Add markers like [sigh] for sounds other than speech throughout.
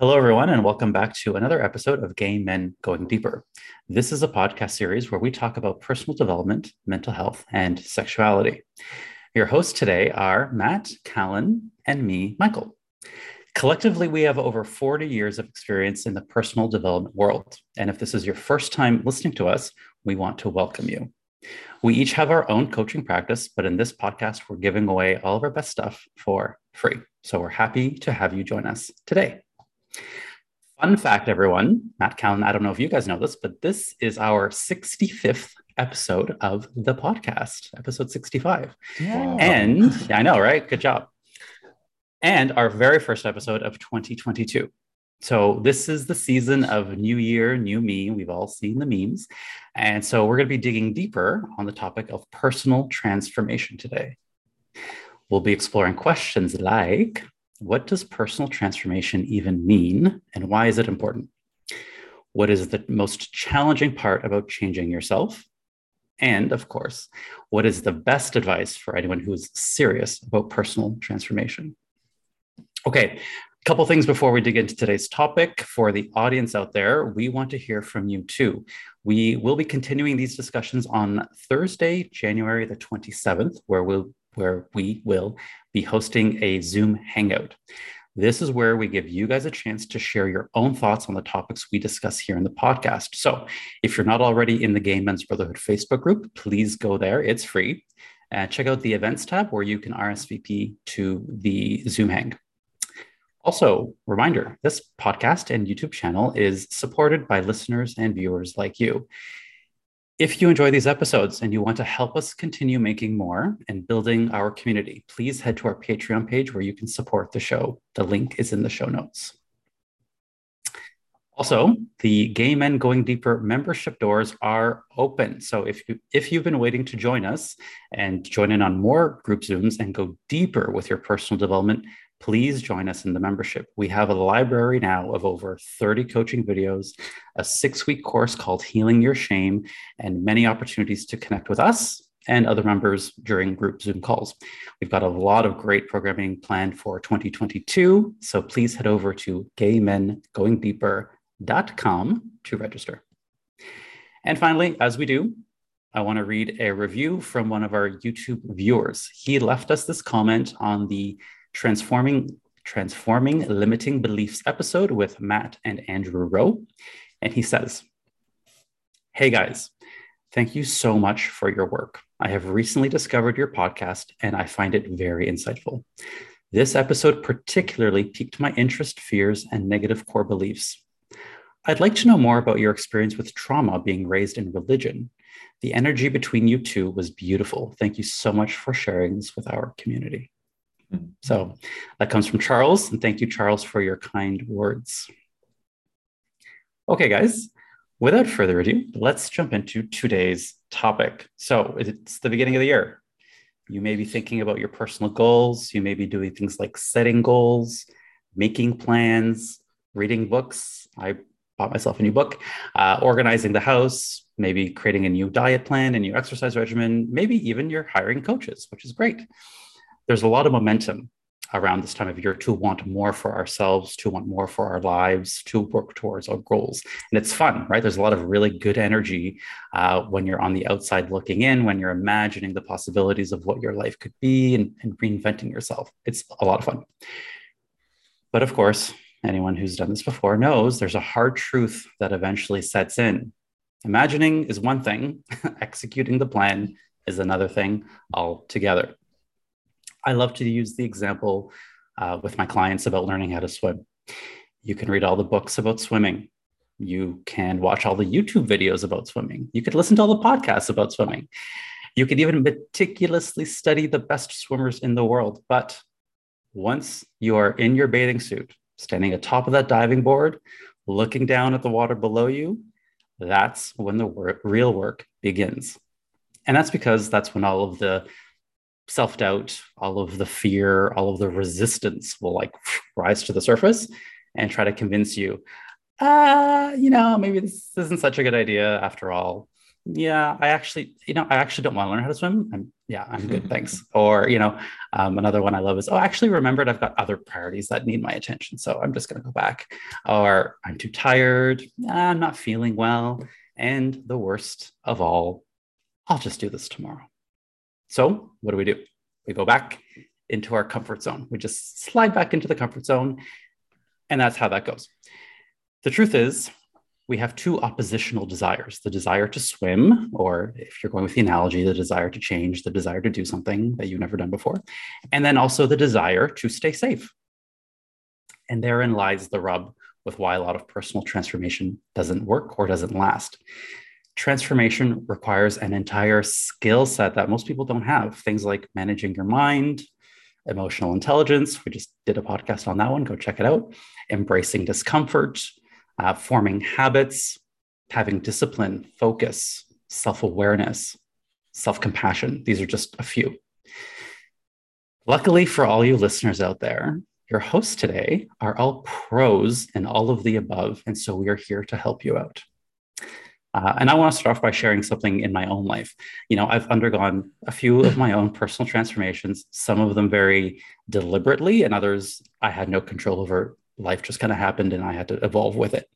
Hello, everyone, and welcome back to another episode of Gay Men Going Deeper. This is a podcast series where we talk about personal development, mental health, and sexuality. Your hosts today are Matt, Callan, and me, Michael. Collectively, we have over 40 years of experience in the personal development world. And if this is your first time listening to us, we want to welcome you. We each have our own coaching practice, but in this podcast, we're giving away all of our best stuff for free. So we're happy to have you join us today. Fun fact, everyone, Matt Callan, I don't know if you guys know this, but this is our 65th episode of the podcast, episode 65. Yeah. And yeah, I know, right? Good job. And our very first episode of 2022. So this is the season of new year, new me. We've all seen the memes. And so we're going to be digging deeper on the topic of personal transformation today. We'll be exploring questions like what does personal transformation even mean and why is it important? What is the most challenging part about changing yourself? And of course, what is the best advice for anyone who is serious about personal transformation? Okay, a couple things before we dig into today's topic. For the audience out there, we want to hear from you too. We will be continuing these discussions on Thursday, January the 27th, where we'll where we will be hosting a Zoom Hangout. This is where we give you guys a chance to share your own thoughts on the topics we discuss here in the podcast. So, if you're not already in the Gay Men's Brotherhood Facebook group, please go there. It's free. And check out the events tab where you can RSVP to the Zoom Hang. Also, reminder this podcast and YouTube channel is supported by listeners and viewers like you. If you enjoy these episodes and you want to help us continue making more and building our community, please head to our Patreon page where you can support the show. The link is in the show notes. Also, the Gay Men Going Deeper membership doors are open. So if you if you've been waiting to join us and join in on more group Zooms and go deeper with your personal development, please join us in the membership. We have a library now of over 30 coaching videos, a six week course called Healing Your Shame, and many opportunities to connect with us and other members during group Zoom calls. We've got a lot of great programming planned for 2022. So please head over to gaymengoingdeeper.com to register. And finally, as we do, I want to read a review from one of our YouTube viewers. He left us this comment on the transforming transforming limiting beliefs episode with Matt and Andrew Rowe, and he says, "Hey guys, thank you so much for your work. I have recently discovered your podcast and I find it very insightful. This episode particularly piqued my interest, fears, and negative core beliefs. I'd like to know more about your experience with trauma being raised in religion. The energy between you two was beautiful. Thank you so much for sharing this with our community. So that comes from Charles. And thank you, Charles, for your kind words. Okay, guys, without further ado, let's jump into today's topic. So it's the beginning of the year. You may be thinking about your personal goals. You may be doing things like setting goals, making plans, reading books. I bought myself a new book, uh, organizing the house, maybe creating a new diet plan, a new exercise regimen, maybe even you're hiring coaches, which is great there's a lot of momentum around this time of year to want more for ourselves, to want more for our lives, to work towards our goals. And it's fun, right? There's a lot of really good energy uh, when you're on the outside looking in, when you're imagining the possibilities of what your life could be and, and reinventing yourself. It's a lot of fun. But of course, anyone who's done this before knows there's a hard truth that eventually sets in. Imagining is one thing, [laughs] executing the plan is another thing altogether. I love to use the example uh, with my clients about learning how to swim. You can read all the books about swimming. You can watch all the YouTube videos about swimming. You could listen to all the podcasts about swimming. You could even meticulously study the best swimmers in the world. But once you are in your bathing suit, standing atop of that diving board, looking down at the water below you, that's when the work, real work begins. And that's because that's when all of the self doubt, all of the fear, all of the resistance will like [laughs] rise to the surface and try to convince you, uh, you know, maybe this isn't such a good idea after all. yeah, I actually, you know, I actually don't want to learn how to swim. I'm, yeah, I'm good, [laughs] thanks. Or, you know, um, another one I love is, oh, I actually remembered I've got other priorities that need my attention. So I'm just going to go back. Or I'm too tired. I'm not feeling well. And the worst of all, I'll just do this tomorrow. So what do we do? We go back into our comfort zone. We just slide back into the comfort zone. And that's how that goes. The truth is, we have two oppositional desires the desire to swim, or if you're going with the analogy, the desire to change, the desire to do something that you've never done before, and then also the desire to stay safe. And therein lies the rub with why a lot of personal transformation doesn't work or doesn't last. Transformation requires an entire skill set that most people don't have. Things like managing your mind, emotional intelligence. We just did a podcast on that one. Go check it out. Embracing discomfort, uh, forming habits, having discipline, focus, self awareness, self compassion. These are just a few. Luckily for all you listeners out there, your hosts today are all pros in all of the above. And so we are here to help you out. Uh, and I want to start off by sharing something in my own life. You know, I've undergone a few of my own personal transformations, some of them very deliberately, and others I had no control over life just kind of happened and I had to evolve with it.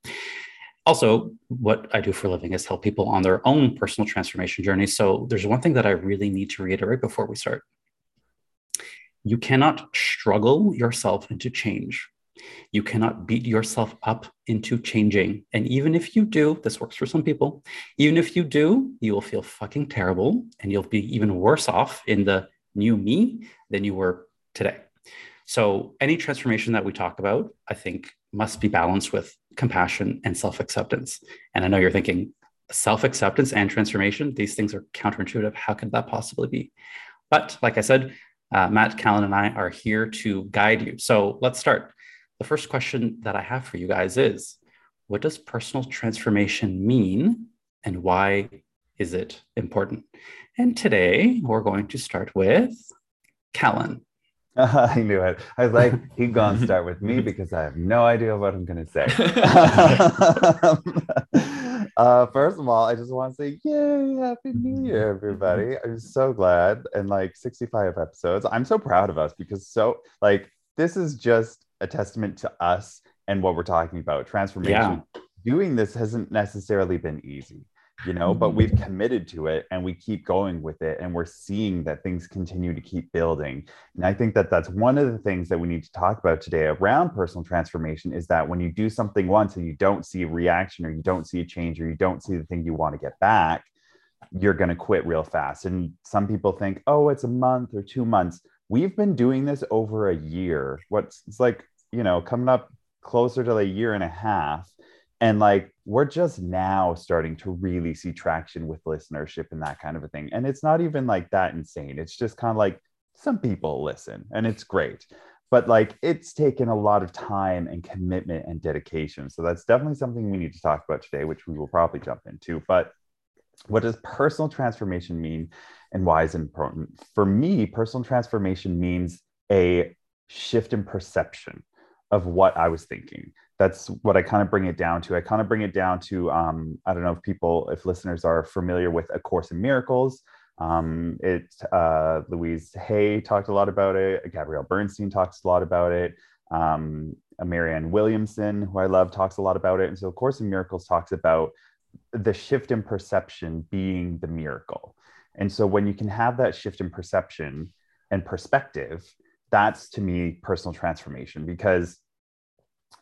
Also, what I do for a living is help people on their own personal transformation journey. So there's one thing that I really need to reiterate before we start. You cannot struggle yourself into change. You cannot beat yourself up into changing. And even if you do, this works for some people, even if you do, you will feel fucking terrible and you'll be even worse off in the new me than you were today. So, any transformation that we talk about, I think, must be balanced with compassion and self acceptance. And I know you're thinking self acceptance and transformation, these things are counterintuitive. How could that possibly be? But like I said, uh, Matt Callan and I are here to guide you. So, let's start. The first question that I have for you guys is what does personal transformation mean and why is it important? And today we're going to start with Callan. [laughs] I knew it. I was like, he'd go and start with me because I have no idea what I'm going to say. [laughs] [laughs] uh, first of all, I just want to say, yay, happy new year, everybody. I'm so glad. And like 65 episodes, I'm so proud of us because so, like, this is just a testament to us and what we're talking about. Transformation. Yeah. Doing this hasn't necessarily been easy you know but we've mm-hmm. committed to it and we keep going with it and we're seeing that things continue to keep building and i think that that's one of the things that we need to talk about today around personal transformation is that when you do something once and you don't see a reaction or you don't see a change or you don't see the thing you want to get back you're going to quit real fast and some people think oh it's a month or two months we've been doing this over a year what's it's like you know coming up closer to a year and a half. And like we're just now starting to really see traction with listenership and that kind of a thing. And it's not even like that insane. It's just kind of like some people listen and it's great. But like it's taken a lot of time and commitment and dedication. So that's definitely something we need to talk about today which we will probably jump into. But what does personal transformation mean and why is it important? For me personal transformation means a shift in perception of what i was thinking that's what I kind of bring it down to. I kind of bring it down to um, I don't know if people, if listeners are familiar with A Course in Miracles. Um, it uh, Louise Hay talked a lot about it. Gabrielle Bernstein talks a lot about it. Um, Marianne Williamson, who I love, talks a lot about it. And so, A Course in Miracles talks about the shift in perception being the miracle. And so, when you can have that shift in perception and perspective, that's to me personal transformation because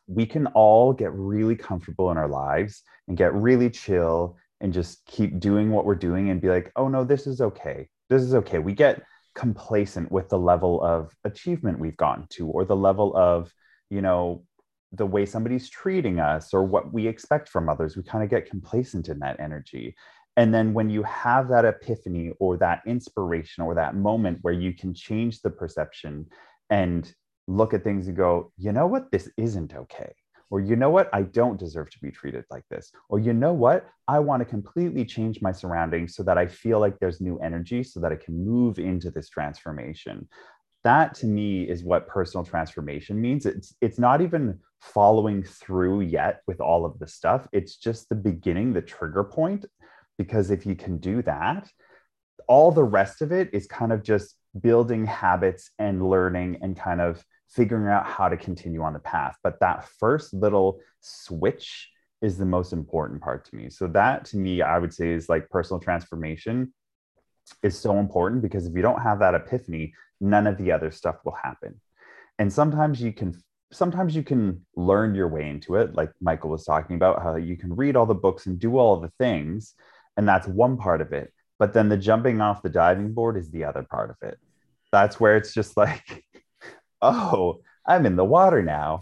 we can all get really comfortable in our lives and get really chill and just keep doing what we're doing and be like, oh no, this is okay. This is okay. We get complacent with the level of achievement we've gotten to or the level of, you know, the way somebody's treating us or what we expect from others. We kind of get complacent in that energy. And then when you have that epiphany or that inspiration or that moment where you can change the perception and look at things and go, you know what, this isn't okay. Or, you know what, I don't deserve to be treated like this. Or, you know what, I want to completely change my surroundings so that I feel like there's new energy so that I can move into this transformation. That to me is what personal transformation means. It's, it's not even following through yet with all of the stuff, it's just the beginning, the trigger point because if you can do that, all the rest of it is kind of just building habits and learning and kind of figuring out how to continue on the path. But that first little switch is the most important part to me. So that to me, I would say is like personal transformation is so important because if you don't have that epiphany, none of the other stuff will happen. And sometimes you can sometimes you can learn your way into it like Michael was talking about how you can read all the books and do all the things and that's one part of it. But then the jumping off the diving board is the other part of it. That's where it's just like [laughs] oh, I'm in the water now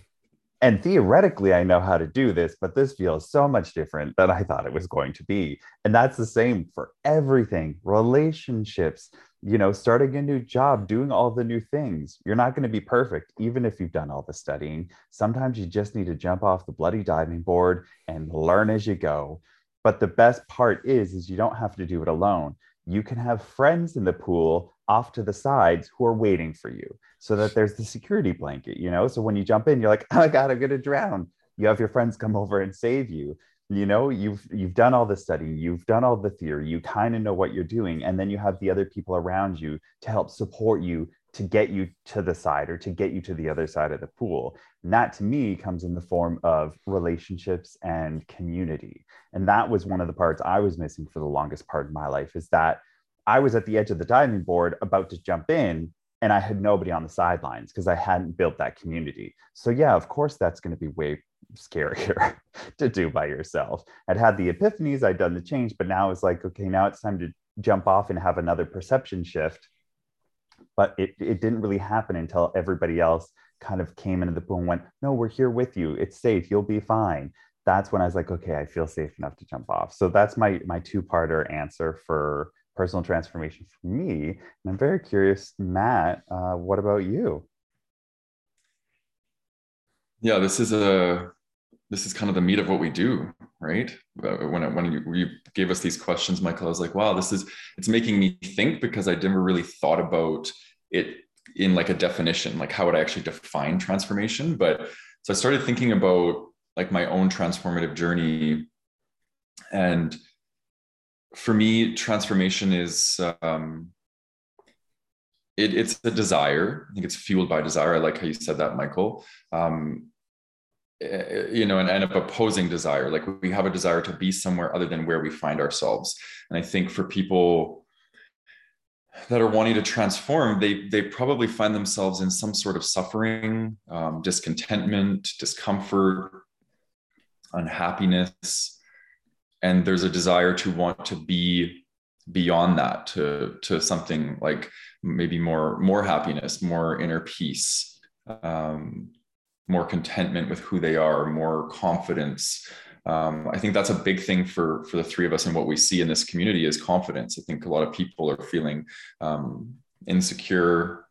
and theoretically i know how to do this but this feels so much different than i thought it was going to be and that's the same for everything relationships you know starting a new job doing all the new things you're not going to be perfect even if you've done all the studying sometimes you just need to jump off the bloody diving board and learn as you go but the best part is is you don't have to do it alone you can have friends in the pool off to the sides who are waiting for you so that there's the security blanket, you know? So when you jump in, you're like, [laughs] oh my God, I'm gonna drown. You have your friends come over and save you. You know, you've you've done all the studying, you've done all the theory, you kind of know what you're doing, and then you have the other people around you to help support you to get you to the side or to get you to the other side of the pool. And that to me comes in the form of relationships and community. And that was one of the parts I was missing for the longest part of my life is that I was at the edge of the diving board about to jump in and I had nobody on the sidelines because I hadn't built that community. So yeah, of course that's going to be way scarier [laughs] to do by yourself. I'd had the epiphanies, I'd done the change, but now it's like, okay, now it's time to jump off and have another perception shift. But it, it didn't really happen until everybody else kind of came into the pool and went, no, we're here with you. It's safe. You'll be fine. That's when I was like, okay, I feel safe enough to jump off. So that's my my two-parter answer for personal transformation for me. And I'm very curious, Matt, uh, what about you? Yeah, this is a this is kind of the meat of what we do, right? Uh, when when you, you gave us these questions, Michael, I was like, wow, this is it's making me think because I never really thought about it in like a definition, like how would I actually define transformation? But so I started thinking about like my own transformative journey and for me, transformation is um, it, it's a desire. I think it's fueled by desire. I like how you said that, Michael. Um, you know, and, and of opposing desire. Like we have a desire to be somewhere other than where we find ourselves. And I think for people that are wanting to transform, they they probably find themselves in some sort of suffering, um, discontentment, discomfort, unhappiness and there's a desire to want to be beyond that to to something like maybe more more happiness more inner peace um, more contentment with who they are more confidence. Um, i think that's a big thing for for the three of us and what we see in this community is confidence. I think a lot of people are feeling um, insecure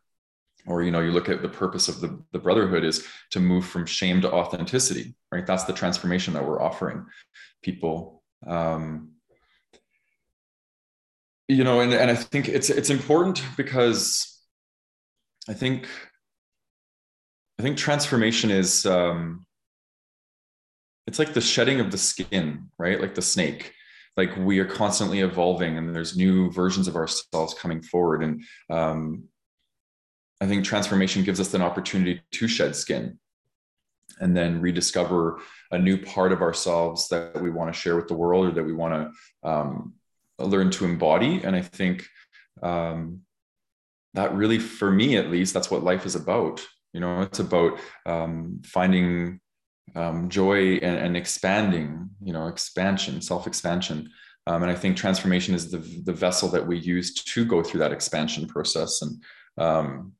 or you know you look at the purpose of the, the brotherhood is to move from shame to authenticity right? That's the transformation that we're offering people. Um, you know and, and i think it's it's important because i think i think transformation is um, it's like the shedding of the skin right like the snake like we are constantly evolving and there's new versions of ourselves coming forward and um, i think transformation gives us an opportunity to shed skin and then rediscover a new part of ourselves that we want to share with the world or that we want to um, learn to embody. And I think um, that really, for me at least, that's what life is about. You know, it's about um, finding um, joy and, and, expanding, you know, expansion, self expansion. Um, and I think transformation is the, the vessel that we use to go through that expansion process. And um,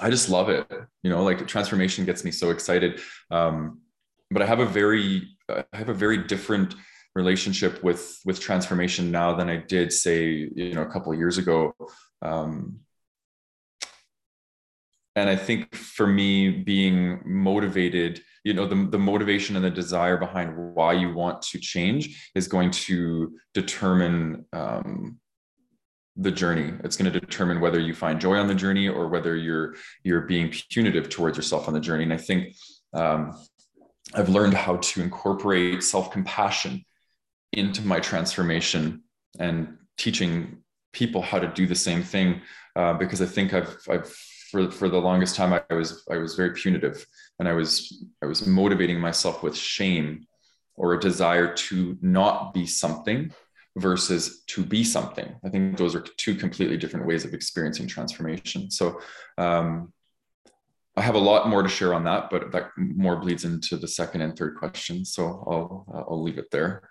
I just love it. You know, like transformation gets me so excited. Um, but I have a very, I have a very different relationship with with transformation now than I did, say, you know, a couple of years ago. Um, and I think for me, being motivated, you know, the, the motivation and the desire behind why you want to change is going to determine um, the journey. It's going to determine whether you find joy on the journey or whether you're you're being punitive towards yourself on the journey. And i think um, i've learned how to incorporate self-compassion into my transformation and teaching people how to do the same thing uh, because I think I've I've for for the longest time I was I was very punitive and I was I was motivating myself with shame or a desire to not be something versus to be something. I think those are two completely different ways of experiencing transformation. So um, I have a lot more to share on that, but that more bleeds into the second and third questions. So I'll I'll leave it there.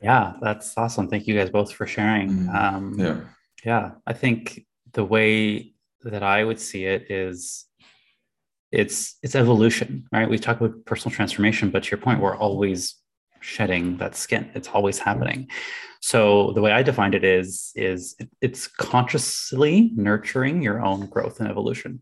Yeah, that's awesome. Thank you guys both for sharing. Mm, um, yeah, yeah. I think the way that I would see it is it's it's evolution, right? We talk about personal transformation, but to your point, we're always shedding that skin. It's always happening. So the way I defined it is is it's consciously nurturing your own growth and evolution.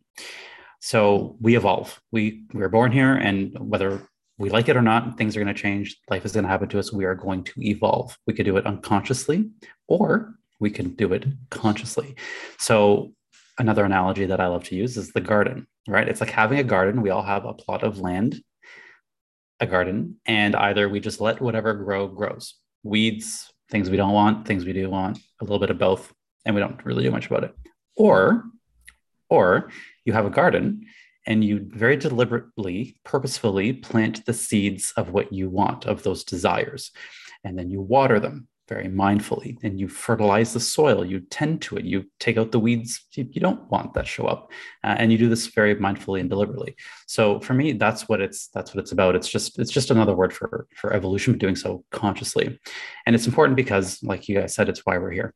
So we evolve. We we're born here, and whether we like it or not, things are going to change. Life is going to happen to us. We are going to evolve. We could do it unconsciously, or we can do it consciously. So another analogy that I love to use is the garden, right? It's like having a garden. We all have a plot of land, a garden, and either we just let whatever grow grows. Weeds, things we don't want, things we do want, a little bit of both, and we don't really do much about it. Or or you have a garden and you very deliberately, purposefully plant the seeds of what you want, of those desires. And then you water them very mindfully and you fertilize the soil you tend to it you take out the weeds you, don't want that show up uh, and you do this very mindfully and deliberately. So for me that's what it's that's what it's about. It's just it's just another word for for evolution but doing so consciously. And it's important because like you guys said it's why we're here.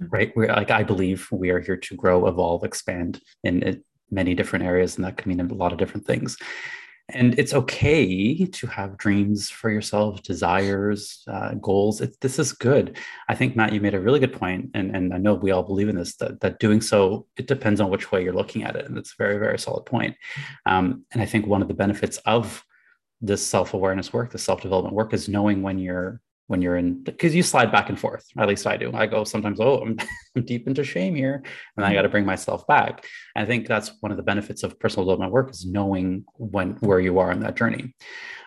Right? We're like i believe we are here to grow evolve expand in, in many different areas and that can mean a lot of different things and it's okay to have dreams for yourself desires uh, goals. It, this is good. I think matt you made a really good point and, and i know we all believe in this that, that doing so it depends on which way you're looking at it and it's a very very solid point. Um, and i think one of the benefits of this self-awareness work the self-development work is knowing when you're when you're in because you slide back and forth. At least i do. I go sometimes oh i'm, [laughs] I'm deep into shame here and i got to bring myself back. And i think that's one of the benefits of personal development work is knowing when where you are in that journey.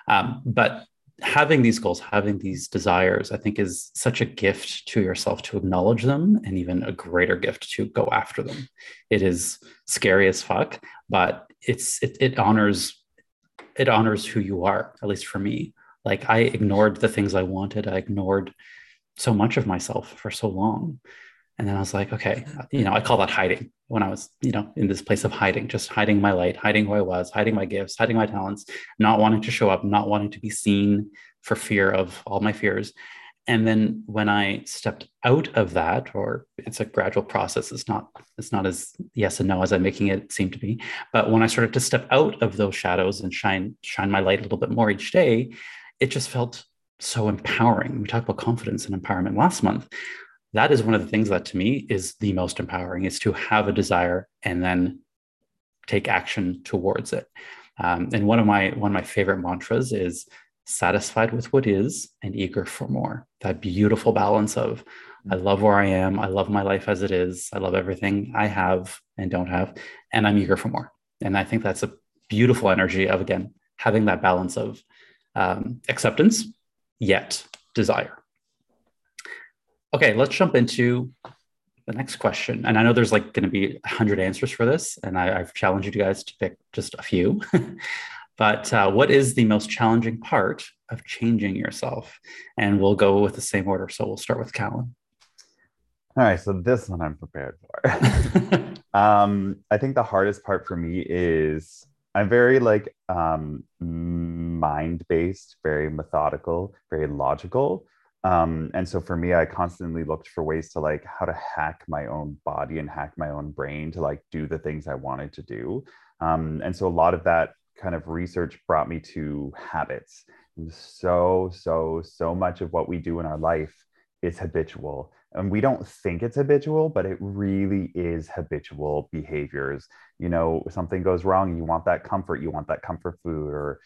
Um, but having these goals having these desires i think is such a gift to yourself to acknowledge them and even a greater gift to go after them. It is scary as fuck but it's it, it honors it honors who you are at least for me like I ignored the things I wanted. I ignored so much of myself for so long. And then I was like, okay, you know, I call that hiding when I was, you know, in this place of hiding, just hiding my light, hiding who I was, hiding my gifts, hiding my talents, not wanting to show up, not wanting to be seen for fear of all my fears. And then when I stepped out of that, or it's a gradual process, it's not, it's not as yes and no as I'm making it seem to be. But when I started to step out of those shadows and shine, shine my light a little bit more each day, it just felt so empowering. We talked about confidence and empowerment last month. That is one of the things that to me is the most empowering is to have a desire and then take action towards it. Um, and one of my one of my favorite mantras is satisfied with what is and eager for more. That beautiful balance of I love where I am, I love my life as it is, I love everything I have and don't have, and I'm eager for more. And I think that's a beautiful energy of again having that balance of um, acceptance, yet desire. Okay, let's jump into the next question. And I know there's like going to be a hundred answers for this, and I, have challenged you guys to pick just a few. [laughs] but uh, what is the most challenging part of changing yourself? And we'll go with the same order. So we'll start with Callan. All right, so this one I'm prepared for. [laughs] um, I think the hardest part for me is I'm very like um, mind based, very methodical, very logical. Um, and so for me, I constantly looked for ways to like how to hack my own body and hack my own brain to like do the things I wanted to do. Um, and so a lot of that kind of research brought me to habits. So, so, so much of what we do in our life is habitual and we don't think it's habitual but it really is habitual behaviors you know something goes wrong you want that comfort you want that comfort food or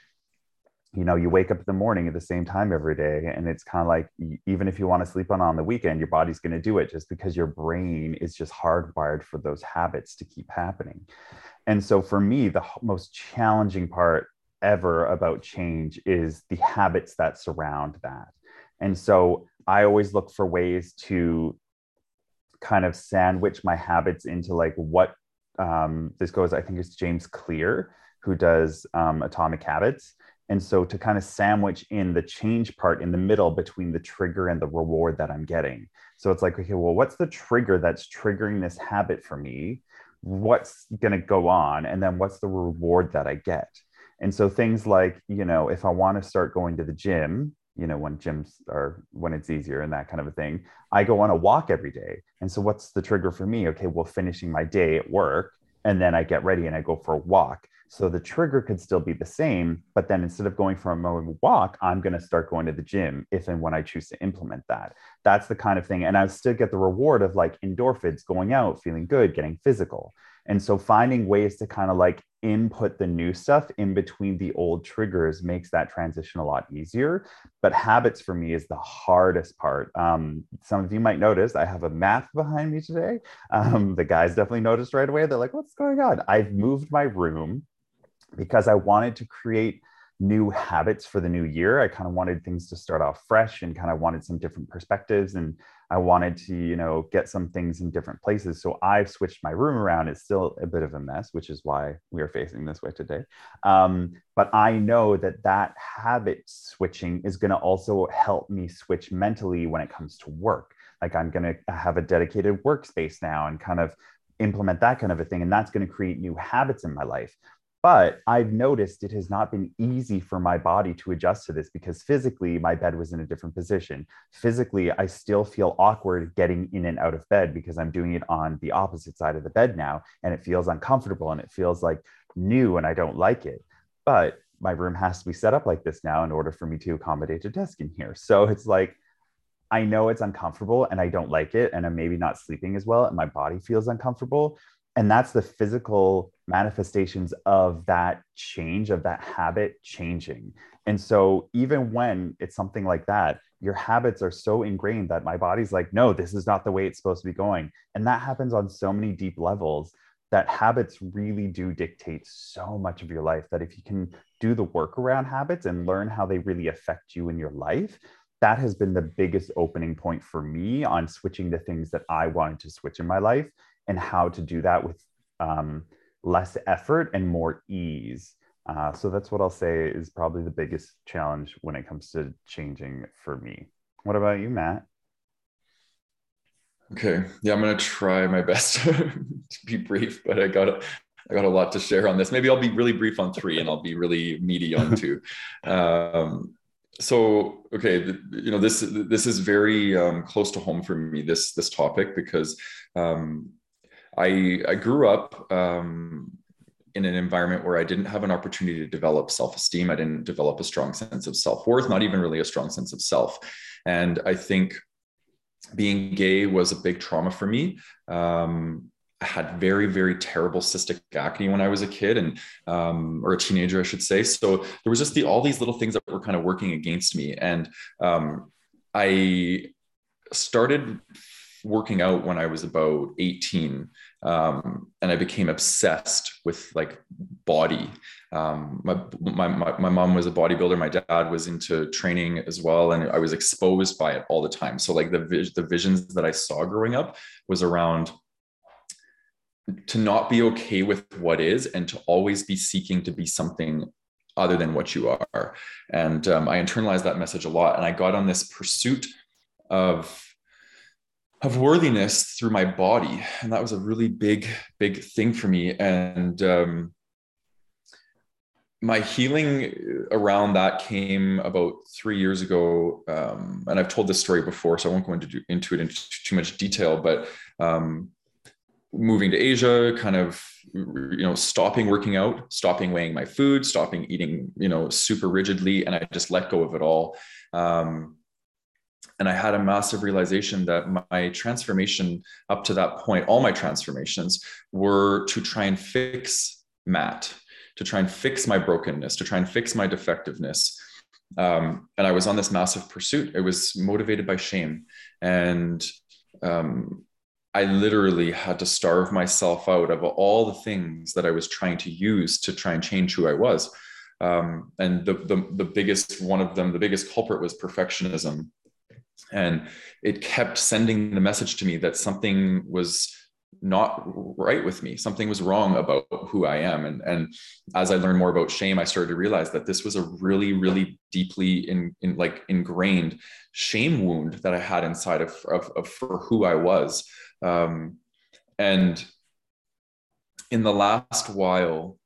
you know you wake up in the morning at the same time every day and it's kind of like even if you want to sleep on on the weekend your body's going to do it just because your brain is just hardwired for those habits to keep happening and so for me the most challenging part ever about change is the habits that surround that. And so I always look for ways to kind of sandwich my habits into like what um, this goes, I think it's James Clear who does um, Atomic Habits. And so to kind of sandwich in the change part in the middle between the trigger and the reward that I'm getting. So it's like, okay, well, what's the trigger that's triggering this habit for me? What's going to go on? And then what's the reward that I get? And so things like, you know, if I want to start going to the gym, you know, when gyms are, when it's easier and that kind of a thing, I go on a walk every day. And so what's the trigger for me? Okay, well, finishing my day at work, and then I get ready and I go for a walk. So the trigger could still be the same, but then instead of going for a walk, I'm going to start going to the gym if and when I choose to implement that. That's the kind of thing. And I still get the reward of like endorphins, going out, feeling good, getting physical. And so finding ways to kind of like input the new stuff in between the old triggers makes that transition a lot easier. But habits for me is the hardest part. Um, some of you might notice I have a map behind me today. Um, the guys definitely noticed right away. They're like, what's going on? I've moved my room because I wanted to create new habits for the new year. I kind of wanted things to start off fresh and kind of wanted some different perspectives and I wanted to, you know, get some things in different places. So I've switched my room around. It's still a bit of a mess, which is why we are facing this way today. Um, but I know that that habit switching is going to also help me switch mentally when it comes to work. Like I'm going to have a dedicated workspace now and kind of implement that kind of a thing. And that's going to create new habits in my life. But I've noticed it has not been easy for my body to adjust to this because physically my bed was in a different position. Physically, I still feel awkward getting in and out of bed because I'm doing it on the opposite side of the bed now. And it feels uncomfortable and it feels like new and I don't like it. But my room has to be set up like this now in order for me to accommodate a desk in here. So it's like, I know it's uncomfortable and I don't like it. And I'm maybe not sleeping as well. And my body feels uncomfortable and that's the physical manifestations of that change of that habit changing. And so even when it's something like that your habits are so ingrained that my body's like no this is not the way it's supposed to be going. And that happens on so many deep levels that habits really do dictate so much of your life that if you can do the work around habits and learn how they really affect you in your life that has been the biggest opening point for me on switching the things that I wanted to switch in my life and how to do that with um, less effort and more ease. Uh, so that's what I'll say is probably the biggest challenge when it comes to changing for me. What about you, Matt? Okay, yeah, I'm gonna try my best [laughs] to be brief, but I got I got a lot to share on this. Maybe I'll be really brief on three, and I'll be really meaty on two. [laughs] um, so okay the, you know this this is very um, close to home for me this this topic because um, I, I grew up um, in an environment where I didn't have an opportunity to develop self esteem. I didn't develop a strong sense of self worth, not even really a strong sense of self. And I think being gay was a big trauma for me. Um, I had very, very terrible cystic acne when I was a kid and um, or a teenager, I should say. So there was just the all these little things that were kind of working against me, and um, I started working out when I was about 18. Um, and I became obsessed with like body. Um, my, my, my, my, mom was a bodybuilder. My dad was into training as well. And I was exposed by it all the time. So like the, the visions that I saw growing up was around to not be okay with what is and to always be seeking to be something other than what you are. And um, I internalized that message a lot. And I got on this pursuit of of worthiness through my body. And that was a really big big thing for me. And um, my healing around that came about three years ago. Um, and i've told this story before so i won't go into, into it in too much detail but um, moving to asia kind of you know stopping working out stopping weighing my food stopping eating you know super rigidly and i just let go of it all. Um, and I had a massive realization that my transformation up to that point, all my transformations were to try and fix Matt, to try and fix my brokenness, to try and fix my defectiveness. Um, and I was on this massive pursuit. It was motivated by shame. And um, I literally had to starve myself out of all the things that I was trying to use to try and change who I was. um, and the, the the biggest one of them, the biggest culprit was perfectionism, and it kept sending the message to me that something was not right with me. Something was wrong about who i am. And and as i learned more about shame i started to realize that this was a really really deeply in, in like ingrained shame wound that i had inside of, of, of for who i was. Um, and in the last while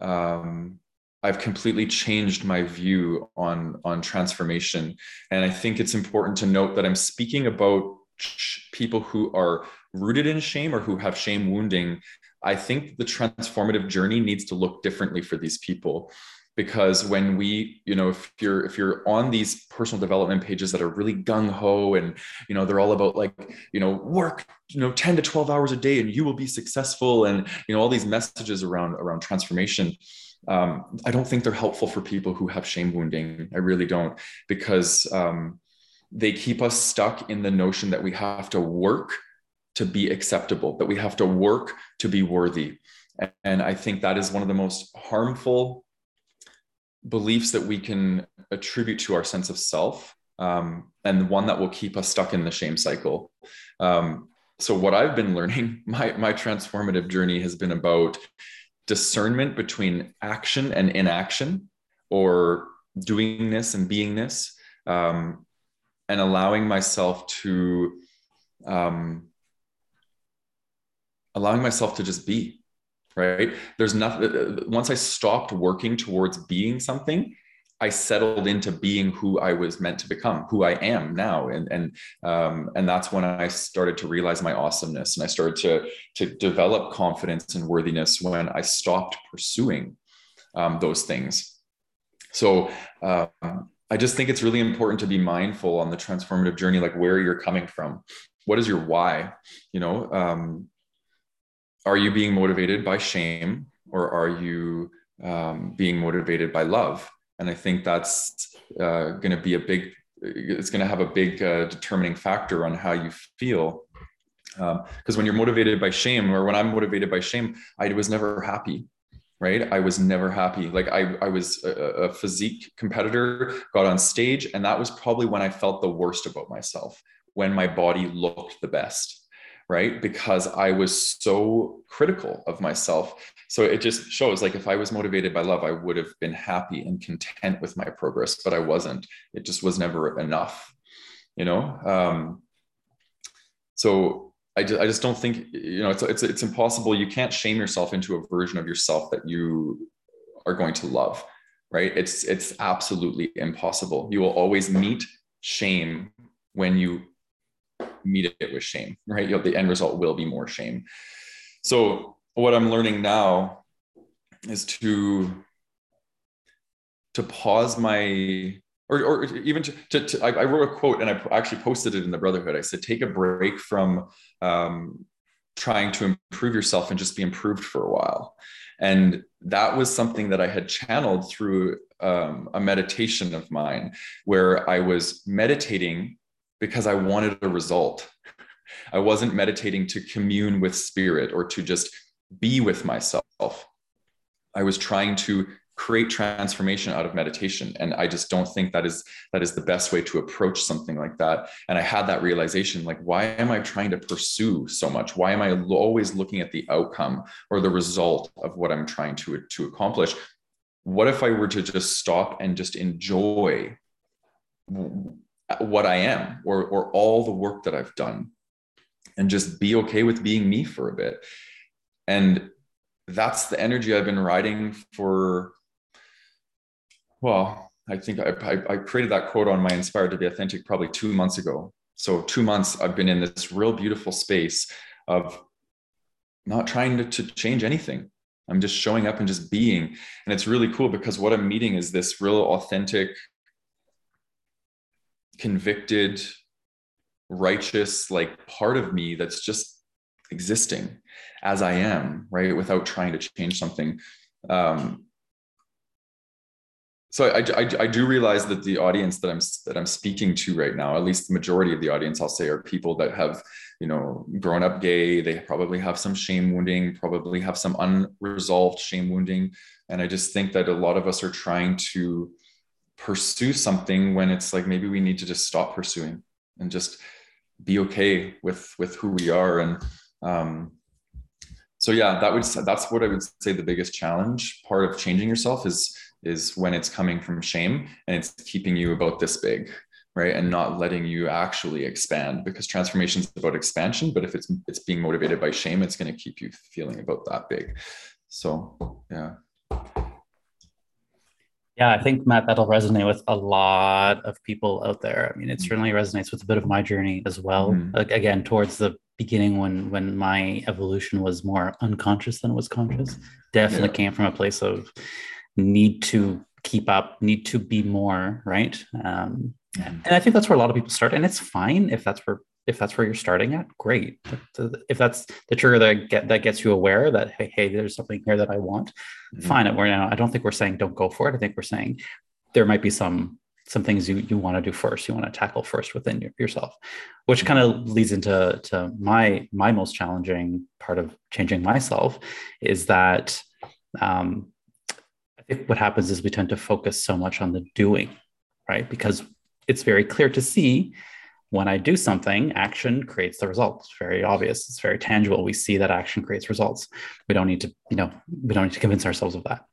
um, I've completely changed my view on on transformation, and I think it's important to note that I'm speaking about people who are rooted in shame or who have shame wounding. I think the transformative journey needs to look differently for these people because when we you know if you're if you're on these personal development pages that are really gung-ho and you know they're all about like you know work you know 10 to 12 hours a day and you will be successful and you know all these messages around around transformation um, I don't think they're helpful for people who have shame wounding. I really don't, because um, they keep us stuck in the notion that we have to work to be acceptable, that we have to work to be worthy. And I think that is one of the most harmful beliefs that we can attribute to our sense of self, um, and one that will keep us stuck in the shame cycle. Um, so, what I've been learning, [laughs] my my transformative journey has been about discernment between action and inaction or doingness and beingness um, and allowing myself to um, allowing myself to just be right? There's nothing once i stopped working towards being something I settled into being who I was meant to become, who I am now, and and um, and that's when I started to realize my awesomeness, and I started to to develop confidence and worthiness when I stopped pursuing um, those things. So uh, I just think it's really important to be mindful on the transformative journey, like where you're coming from, what is your why, you know. Um, are you being motivated by shame or are you um, being motivated by love and I think that's uh, going to be a big. It's going to have a big uh, determining factor on how you feel. Because um, when you're motivated by shame, or when I'm motivated by shame, I was never happy right? I was never happy. Like I, I was a, a, physique competitor, got on stage, and that was probably when I felt the worst about myself, when my body looked the best right? Because I was so critical of myself. So it just shows like if I was motivated by love, I would have been happy and content with my progress, but I wasn't. It just was never enough, you know? Um, so I just, I just don't think, you know, it's, it's, it's impossible. You can't shame yourself into a version of yourself that you are going to love, right? It's, it's absolutely impossible. You will always meet shame when you meet it with shame, right? You know, the end result will be more shame. So what I'm learning now is to to pause my or, or even to, to, to I, I, wrote a quote and I actually posted it in the Brotherhood. I said, take a break from um, trying to improve yourself and just be improved for a while. And that was something that I had channeled through um, a meditation of mine where I was meditating because I wanted a result. [laughs] I wasn't meditating to commune with spirit or to just be with myself. I was trying to create transformation out of meditation and i just don't think that is that is the best way to approach something like that and i had that realization like why am i trying to pursue so much why am i always looking at the outcome or the result of what i'm trying to to accomplish what if i were to just stop and just enjoy what I am or, or all the work that I've done and just be okay with being me for a bit. And that's the energy I've been riding for. Well, I think I, I, I created that quote on my Inspired to be Authentic probably two months ago. So, two months I've been in this real beautiful space of not trying to, to change anything. I'm just showing up and just being. And it's really cool because what I'm meeting is this real authentic convicted, righteous, like part of me that's just existing as I am, right? Without trying to change something. Um, so I, I, I do realize that the audience that I'm that I'm speaking to right now, at least the majority of the audience, I'll say, are people that have you know grown up gay. They probably have some shame wounding, probably have some unresolved shame wounding, and I just think that a lot of us are trying to pursue something when it's like maybe we need to just stop pursuing and just be okay with with who we are and um, so yeah that would that's what i would say the biggest challenge part of changing yourself is is when it's coming from shame and it's keeping you about this big right and not letting you actually expand because transformation is about expansion but if it's it's being motivated by shame it's going to keep you feeling about that big so yeah yeah, I think Matt, that'll resonate with a lot of people out there. I mean, it mm-hmm. certainly resonates with a bit of my journey as well. Mm-hmm. Again, towards the beginning when when my evolution was more unconscious than it was conscious, definitely yeah. came from a place of need to keep up, need to be more, right? Um, and I think that's where a lot of people start, and it's fine if that's where if that's where you're starting at, great. If that's the trigger that get that gets you aware that hey, hey, there's something here that I want, mm-hmm. fine. We're now. I don't think we're saying don't go for it. I think we're saying there might be some some things you you want to do first. You want to tackle first within your, yourself, which mm-hmm. kind of leads into to my my most challenging part of changing myself is that um, I think what happens is we tend to focus so much on the doing, right? Because it's very clear to see when I do something, action creates the results. It's very obvious. It's very tangible. We see that action creates results. We don't need to, you know, we don't need to convince ourselves of that.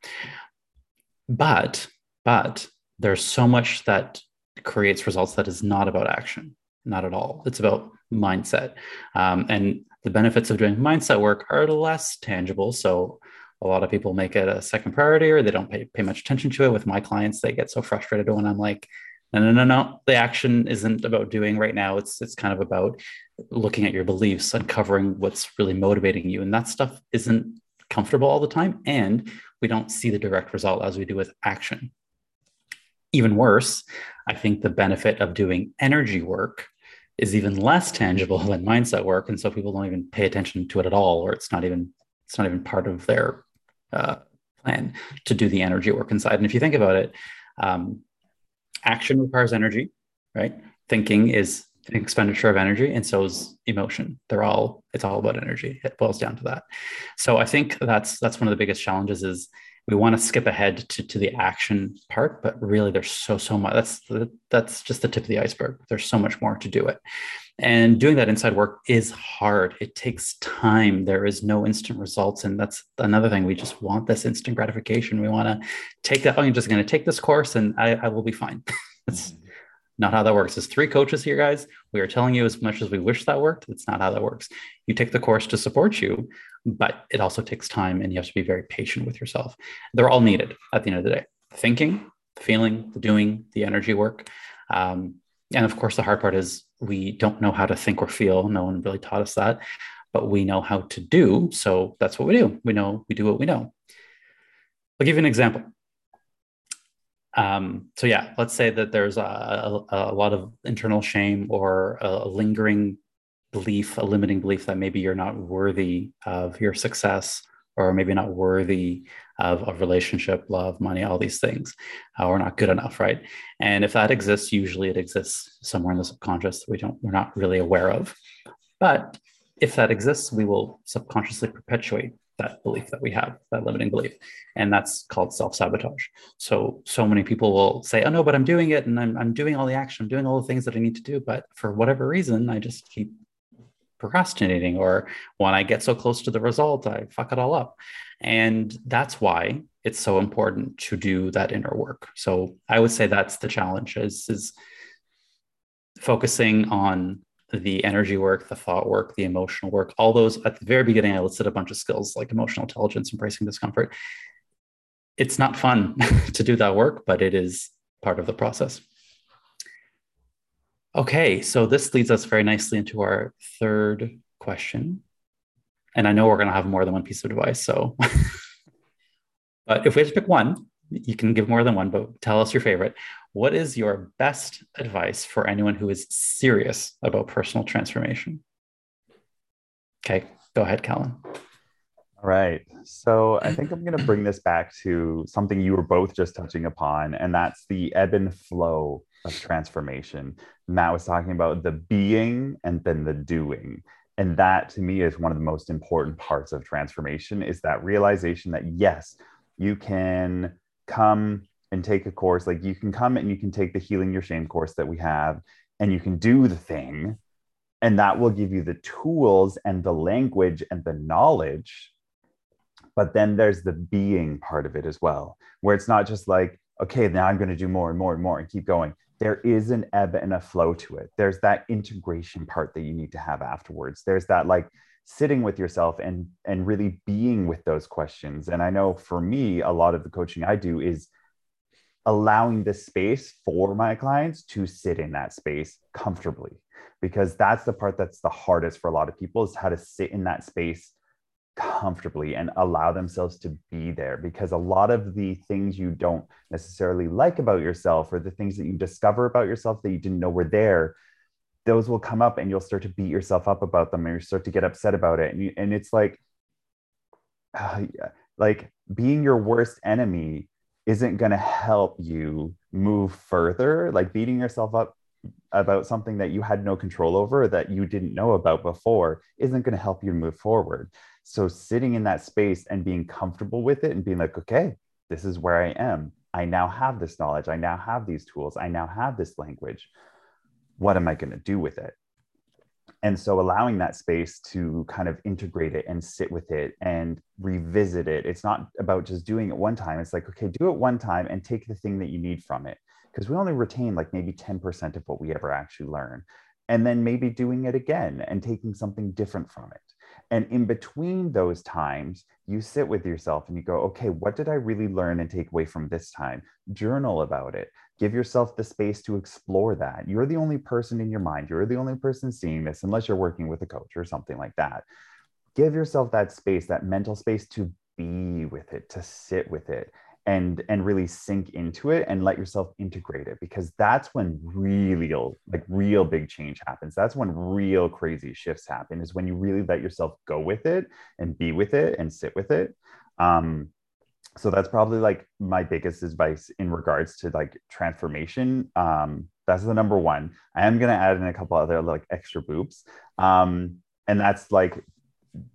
But, but there's so much that creates results that is not about action, not at all. It's about mindset. Um, and the benefits of doing mindset work are less tangible. So a lot of people make it a second priority or they don't pay, pay much attention to it. With my clients, they get so frustrated when I'm like, no, no, no, no. The action isn't about doing right now. It's it's kind of about looking at your beliefs, uncovering what's really motivating you, and that stuff isn't comfortable all the time, and we don't see the direct result as we do with action. Even worse, I think the benefit of doing energy work is even less tangible [laughs] than mindset work, and so people don't even pay attention to it at all, or it's not even it's not even part of their uh, plan to do the energy work inside. And if you think about it. Um, action requires energy, right? Thinking is an expenditure of energy, and so is emotion. They're all it's all about energy. It boils down to that. So I think that's that's one of the biggest challenges is we want to skip ahead to, to the action part, but really there's so so much. That's that's just the tip of the iceberg. There's so much more to do it. And doing that inside work is hard. It takes time. There is no instant results. And that's another thing. We just want this instant gratification. We want to take that. Oh, I'm just going to take this course and I, I will be fine. [laughs] that's mm-hmm. not how that works. There's three coaches here, guys. We are telling you as much as we wish that worked. That's not how that works. You take the course to support you, but it also takes time and you have to be very patient with yourself. They're all needed at the end of the day thinking, the feeling, the doing, the energy work. Um, and of course, the hard part is we don't know how to think or feel. No one really taught us that, but we know how to do. So that's what we do. We know we do what we know. I'll give you an example. Um, so yeah, let's say that there's a, a, a lot of internal shame or a lingering belief, a limiting belief that maybe you're not worthy of your success or maybe not worthy of a relationship, love, money, all these things, uh, or not good enough, right? And if that exists, usually it exists somewhere in the subconscious that we don't we're not really aware of. But if that exists, we will subconsciously perpetuate that belief that we have, that limiting belief. And that's called self-sabotage. So so many people will say, oh no, but I'm doing it and I'm I'm doing all the action, I'm doing all the things that I need to do. But for whatever reason, I just keep procrastinating or when i get so close to the result i fuck it all up. And that's why it's so important to do that inner work. So i would say that's the challenge is, is focusing on the energy work the thought work the emotional work all those at the very beginning i listed a bunch of skills like emotional intelligence embracing discomfort. It's not fun [laughs] to do that work but it is part of the process Okay, so this leads us very nicely into our third question. And I know we're going to have more than one piece of advice. So, [laughs] but if we have to pick one, you can give more than one, but tell us your favorite. What is your best advice for anyone who is serious about personal transformation? Okay, go ahead, Callan. All right. So I think I'm going to bring this back to something you were both just touching upon, and that's the ebb and flow of transformation. Matt was talking about the being and then the doing. And that to me is one of the most important parts of transformation is that realization that yes, you can come and take a course, like you can come and you can take the healing your shame course that we have, and you can do the thing. And that will give you the tools and the language and the knowledge but then there's the being part of it as well, where it's not just like, okay, now I'm going to do more and more and more and keep going. There is an ebb and a flow to it. There's that integration part that you need to have afterwards. There's that like sitting with yourself and and really being with those questions. And I know for me, a lot of the coaching I do is allowing the space for my clients to sit in that space comfortably because that's the part that's the hardest for a lot of people is how to sit in that space comfortably and allow themselves to be there because a lot of the things you don't necessarily like about yourself or the things that you discover about yourself that you didn't know were there those will come up and you'll start to beat yourself up about them and you start to get upset about it. And, you, and it's like uh, like being your worst enemy isn't going to help you move further. Like beating yourself up about something that you had no control over that you didn't know about before isn't going to help you move forward so sitting in that space and being comfortable with it and being like, okay, this is where I am. I now have this knowledge. I now have these tools. I now have this language. What am I going to do with it? And so allowing that space to kind of integrate it and sit with it and revisit it. It's not about just doing it one time. It's like, okay, do it one time and take the thing that you need from it. Because we only retain like maybe 10% of what we ever actually learn. And then maybe doing it again and taking something different from it and in between those times, you sit with yourself and you go, okay, what did I really learn and take away from this time? Journal about it. Give yourself the space to explore that. You're the only person in your mind. You're the only person seeing this, unless you're working with a coach or something like that. Give yourself that space, that mental space to be with it, to sit with it and and really sink into it and let yourself integrate it because that's when real like real big change happens. That's when real crazy shifts happen is when you really let yourself go with it and be with it and sit with it. Um so that's probably like my biggest advice in regards to like transformation. Um that's the number one. I am going to add in a couple other like extra boops. Um and that's like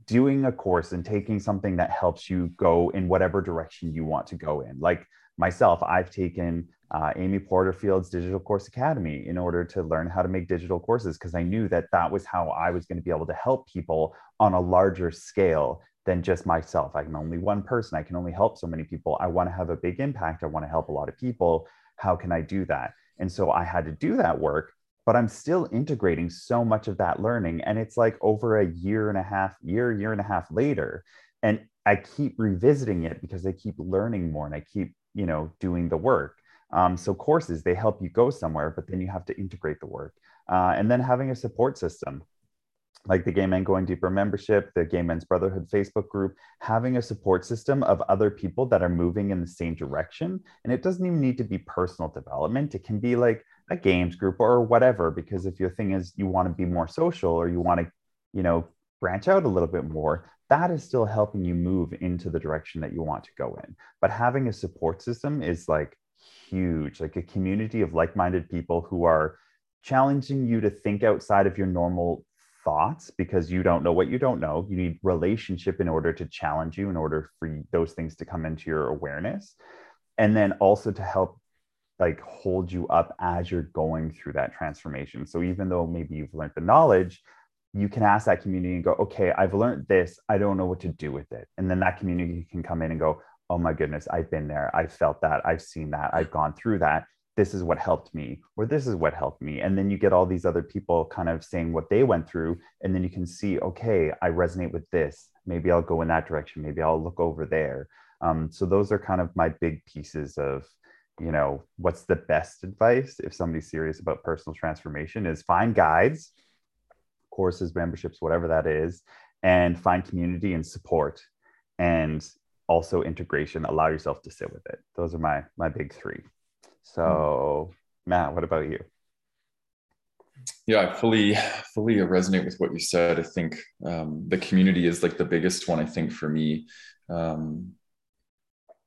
doing a course and taking something that helps you go in whatever direction you want to go in. Like myself, I've taken uh, Amy Porterfield's Digital Course Academy in order to learn how to make digital courses because I knew that that was how I was going to be able to help people on a larger scale than just myself. I'm only one person. I can only help so many people. I want to have a big impact. I want to help a lot of people. How can I do that? And so I had to do that work but I'm still integrating so much of that learning. And it's like over a year and a half, year, year and a half later. And I keep revisiting it because I keep learning more and I keep, you know, doing the work. Um, so courses, they help you go somewhere, but then you have to integrate the work. Uh, and then having a support system like the Gay Men Going Deeper membership, the Gay Men's Brotherhood Facebook group, having a support system of other people that are moving in the same direction. And it doesn't even need to be personal development. It can be like a games group or whatever because if your thing is you want to be more social or you want to you know branch out a little bit more that is still helping you move into the direction that you want to go in. But having a support system is like huge like a community of like-minded people who are challenging you to think outside of your normal thoughts because you don't know what you don't know. You need relationship in order to challenge you in order for those things to come into your awareness. And then also to help like hold you up as you're going through that transformation. So even though maybe you've learned the knowledge, you can ask that community and go, okay, I've learned this. I don't know what to do with it. And then that community can come in and go, oh my goodness, I've been there. I've felt that. I've seen that. I've gone through that. This is what helped me, or this is what helped me. And then you get all these other people kind of saying what they went through. And then you can see, okay, I resonate with this. Maybe I'll go in that direction. Maybe I'll look over there. Um, so those are kind of my big pieces of you know what's the best advice if somebody's serious about personal transformation is find guides courses memberships whatever that is and find community and support and also integration. Allow yourself to sit with it. Those are my my big three. So mm. matt what about you? Yeah i fully fully resonate with what you said. I think um, the community is like the biggest one i think for me. Um,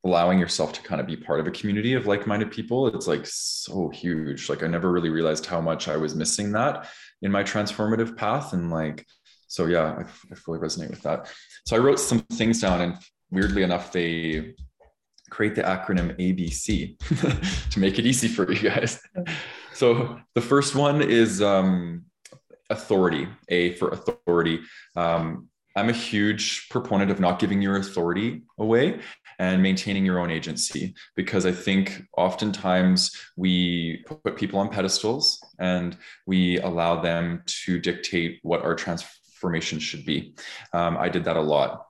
allowing yourself to kind of be part of a community of like-minded people it's like so huge. Like i never really realized how much i was missing that in my transformative path and like so yeah I, I fully resonate with that. So i wrote some things down and weirdly enough they create the acronym abc [laughs] to make it easy for you guys. So the first one is um, authority a for authority. Um, i'm a huge proponent of not giving your authority away and maintaining your own agency because i think oftentimes we put people on pedestals and we allow them to dictate what our transformation should be. Um, i did that a lot.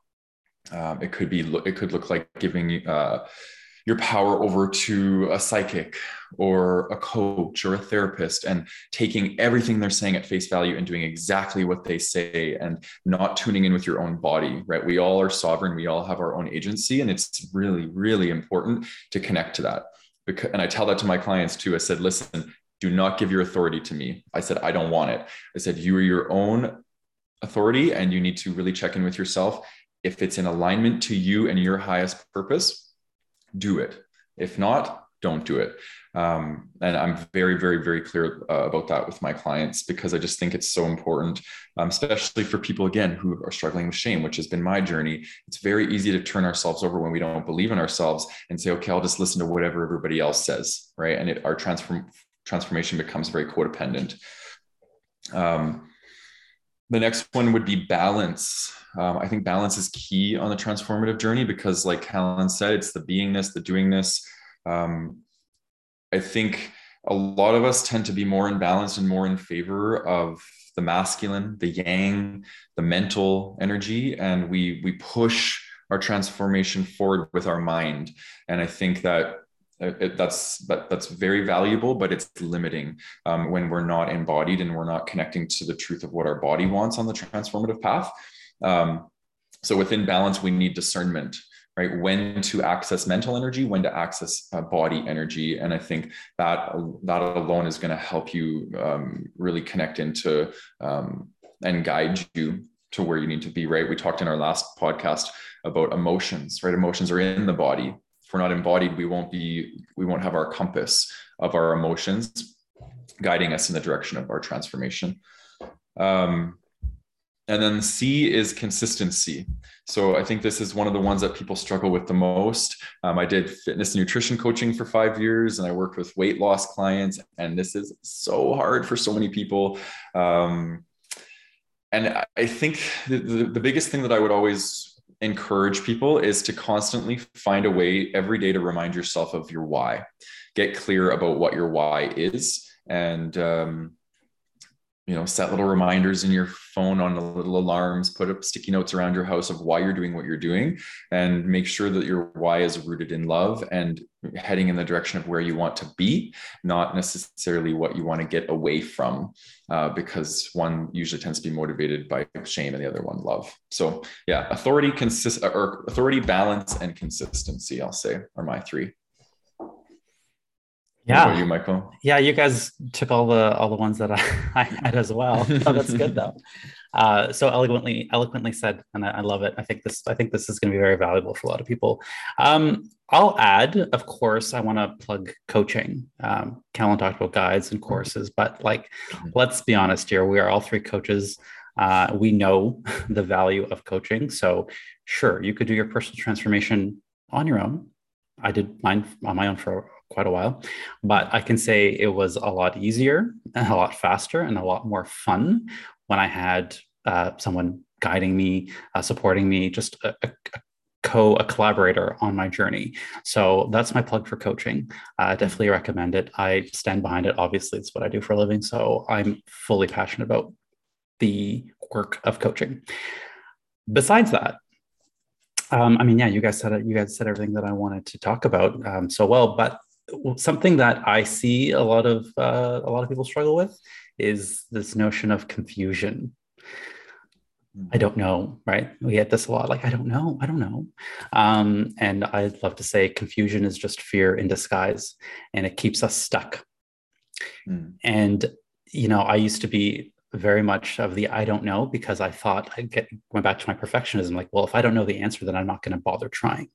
Um, it could be it could look like giving uh, your power over to a psychic or a coach or a therapist and taking everything they're saying at face value and doing exactly what they say and not tuning in with your own body, right? We all are sovereign, we all have our own agency, and it's really, really important to connect to that. Because, and I tell that to my clients too. I said, listen, do not give your authority to me. I said, I don't want it. I said, you are your own authority and you need to really check in with yourself. If it's in alignment to you and your highest purpose, do it. If not, don't do it. Um, and I'm very, very, very clear uh, about that with my clients because I just think it's so important, um, especially for people, again, who are struggling with shame, which has been my journey. It's very easy to turn ourselves over when we don't believe in ourselves and say, okay, I'll just listen to whatever everybody else says, right? And it, our transform, transformation becomes very codependent. Um, the next one would be balance. Um, I think balance is key on the transformative journey because, like Callan said, it's the beingness, the doingness. Um, I think a lot of us tend to be more in balance and more in favor of the masculine, the yang, the mental energy, and we we push our transformation forward with our mind. And I think that it, that's that, that's very valuable but it's limiting um, when we're not embodied and we're not connecting to the truth of what our body wants on the transformative path. Um, so within balance we need discernment right? When to access mental energy when to access uh, body energy. And i think that that alone is going to help you um, really connect into um, and guide you to where you need to be right? We talked in our last podcast about emotions right? Emotions are in the body if we're not embodied we won't be we won't have our compass of our emotions guiding us in the direction of our transformation. Um, and then c is consistency. So i think this is one of the ones that people struggle with the most. Um, i did fitness and nutrition coaching for five years and i worked with weight loss clients and this is so hard for so many people. Um, and i think the, the, the biggest thing that i would always encourage people is to constantly find a way every day to remind yourself of your why. Get clear about what your why is, and um, you know, set little reminders in your phone on the little alarms. Put up sticky notes around your house of why you're doing what you're doing, and make sure that your why is rooted in love and heading in the direction of where you want to be, not necessarily what you want to get away from, uh, because one usually tends to be motivated by shame and the other one love. So yeah, authority, consist or authority, balance, and consistency. I'll say are my three. Yeah, you, Michael? Yeah, you guys took all the all the ones that I, [laughs] I had as well. [laughs] oh, that's good though. Uh, so eloquently eloquently said, and I, I, love it. I think this I think this is going to be very valuable for a lot of people. Um, I'll add, of course, I want to plug coaching. Um, Callan talked about guides and courses, but like, mm-hmm. let's be honest here. We are all three coaches. Uh, we know [laughs] the value of coaching. So, sure, you could do your personal transformation on your own. I did mine on my own for quite a while, but I can say it was a lot easier a lot faster and a lot more fun when I had uh, someone guiding me, uh, supporting me, just a, a, co a collaborator on my journey. So that's my plug for coaching. I definitely recommend it. I stand behind it. Obviously, it's what I do for a living. So I'm fully passionate about the work of coaching. Besides that, um, I mean, yeah, you guys said it. You guys said everything that I wanted to talk about um, so well. But something that I see a lot of uh, a lot of people struggle with is this notion of confusion. I don't know, right? We get this a lot. Like, I don't know, I don't know. Um, and I'd love to say confusion is just fear in disguise and it keeps us stuck. Mm. And you know, I used to be very much of the I don't know because I thought I get went back to my perfectionism. Like, well, if I don't know the answer, then I'm not going to bother trying.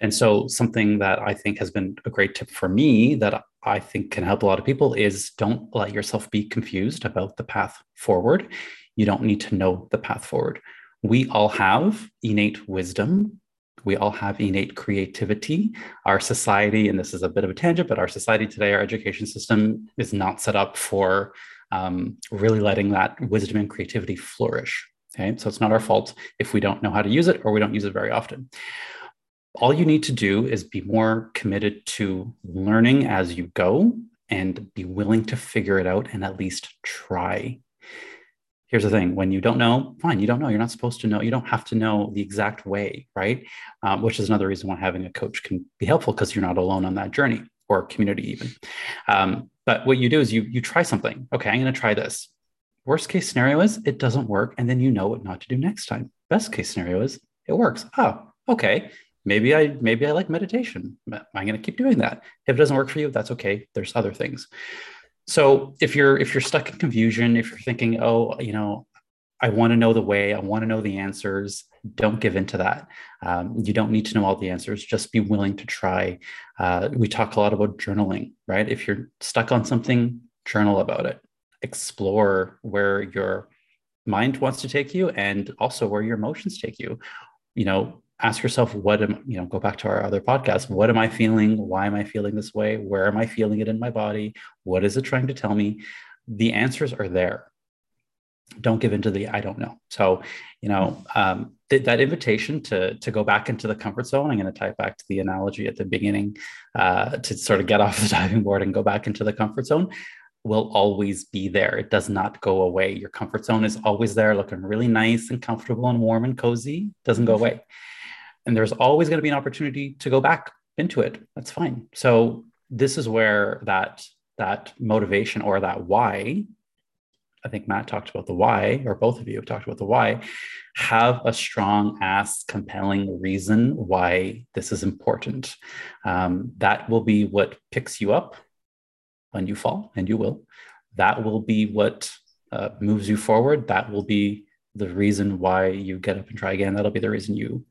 And so, something that I think has been a great tip for me that I think can help a lot of people is don't let yourself be confused about the path forward. You don't need to know the path forward. We all have innate wisdom. We all have innate creativity. Our society, and this is a bit of a tangent, but our society today, our education system is not set up for um, really letting that wisdom and creativity flourish. Okay. So it's not our fault if we don't know how to use it or we don't use it very often all you need to do is be more committed to learning as you go and be willing to figure it out and at least try. Here's the thing when you don't know, fine, you don't know. You're not supposed to know. You don't have to know the exact way, right? Um, which is another reason why having a coach can be helpful because you're not alone on that journey or community, even. Um, but what you do is you, you try something. Okay, I'm going to try this. Worst case scenario is it doesn't work, and then you know what not to do next time. Best case scenario is it works. Oh, okay maybe I maybe I like meditation. I'm going to keep doing that. If it doesn't work for you, that's okay. There's other things. So if you're if you're stuck in confusion, if you're thinking, oh, you know, I want to know the way, I want to know the answers, don't give into that. Um, you don't need to know all the answers. Just be willing to try. Uh, we talk a lot about journaling, right? If you're stuck on something, journal about it. Explore where your mind wants to take you and also where your emotions take you. You know, ask yourself what am you know go back to our other podcast. What am i feeling? Why am i feeling this way? Where am i feeling it in my body? What is it trying to tell me? The answers are there. Don't give into the i don't know. So you know um, th- that invitation to to go back into the comfort zone i'm going to tie it back to the analogy at the beginning uh, to sort of get [laughs] off the diving board and go back into the comfort zone will always be there. It does not go away. Your comfort zone is always there, looking really nice and comfortable and warm and cozy. Doesn't go away and there's always going to be an opportunity to go back into it. That's fine. So this is where that that motivation or that why i think matt talked about the why or both of you have talked about the why have a strong ass compelling reason why this is important. Um, that will be what picks you up when you fall and you will. That will be what uh, moves you forward. That will be the reason why you get up and try again. That'll be the reason you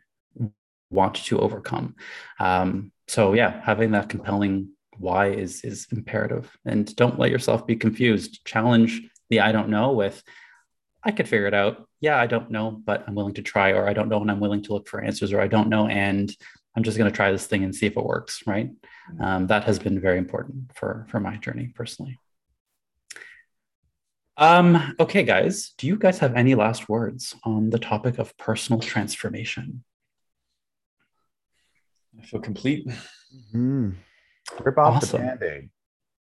want to overcome. Um, so yeah, having that compelling why is is imperative, and don't let yourself be confused. Challenge the I don't know with I could figure it out. Yeah, I don't know, but I'm willing to try, or I don't know and I'm willing to look for answers, or I don't know and I'm just going to try this thing and see if it works. Right? Mm-hmm. Um, that has been very important for for my journey personally. Um, okay, guys, do you guys have any last words on the topic of personal transformation? I feel complete. Mm-hmm. Rip off awesome. the band-aid.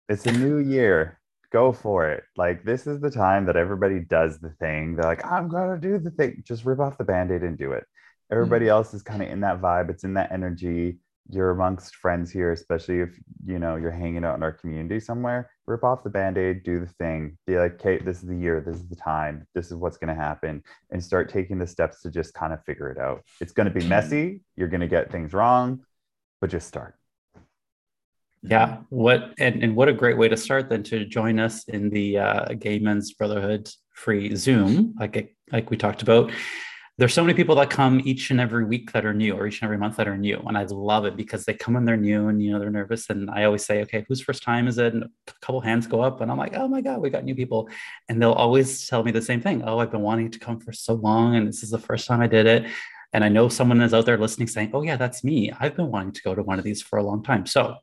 It's a new year. Go for it. Like this is the time that everybody does the thing. They're like, I'm gonna do the thing. Just rip off the band-aid and do it. Everybody mm-hmm. else is kind of in that vibe. It's in that energy. You're amongst friends here, especially if you know you're hanging out in our community somewhere. Rip off the band-aid, do the thing. Be like, Kate, this is the year, this is the time, this is what's gonna happen, and start taking the steps to just kind of figure it out. It's gonna be messy. You're gonna get things wrong but just start. Yeah, what and, and what a great way to start then to join us in the uh, Gay Men's Brotherhood free Zoom, like like we talked about. There's so many people that come each and every week that are new, or each and every month that are new, and I love it because they come and they're new, and you know they're nervous, and I always say, okay, whose first time is it? And a couple hands go up, and I'm like, oh my god, we got new people, and they'll always tell me the same thing. Oh, I've been wanting to come for so long, and this is the first time I did it, and I know someone is out there listening saying, oh, yeah, that's me. I've been wanting to go to one of these for a long time. So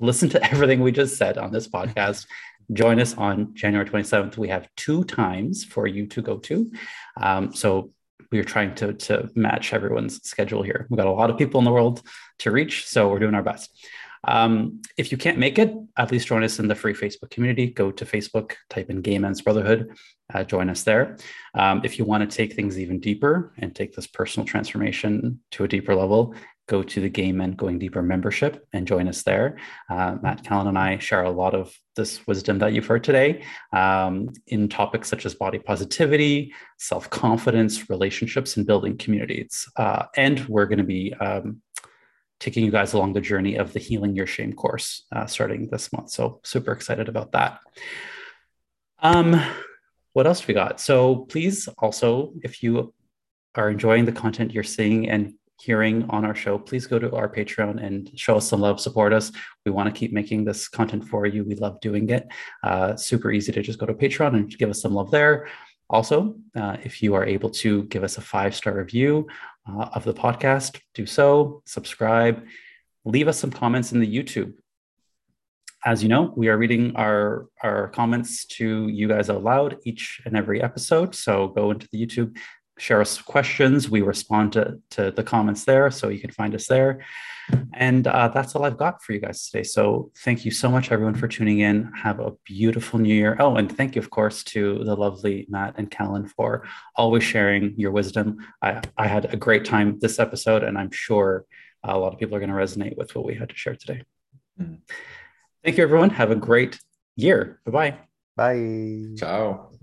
listen to [laughs] everything we just said on this podcast. Join us on January 27th. We have two times for you to go to. Um, so we're trying to, to match everyone's schedule here. We've got a lot of people in the world to reach, so we're doing our best. Um, if you can't make it, at least join us in the free Facebook community. Go to Facebook, type in Gay Men's Brotherhood, uh, join us there. Um, if you want to take things even deeper and take this personal transformation to a deeper level, go to the Gay Men Going Deeper membership and join us there. Uh, Matt Callan and I share a lot of this wisdom that you've heard today um, in topics such as body positivity, self confidence, relationships, and building communities. Uh, and we're going to be um, taking you guys along the journey of the Healing Your Shame course uh, starting this month. So, super excited about that. Um, what else we got? So please also, if you are enjoying the content you're seeing and hearing on our show, please go to our Patreon and show us some love, support us. We want to keep making this content for you. We love doing it. Uh, super easy to just go to Patreon and give us some love there. Also, uh, if you are able to give us a five star review uh, of the podcast, do so, subscribe, leave us some comments in the YouTube. As you know, we are reading our, our comments to you guys out loud each and every episode. So go into the YouTube, share us questions. We respond to, to the comments there, so you can find us there. And uh, that's all I've got for you guys today. So thank you so much, everyone, for tuning in. Have a beautiful new year. Oh, and thank you, of course, to the lovely Matt and Callan for always sharing your wisdom. I, I had a great time this episode, and I'm sure a lot of people are going to resonate with what we had to share today. Mm-hmm. Thank you, everyone. Have a great year. Bye-bye. Bye. Ciao.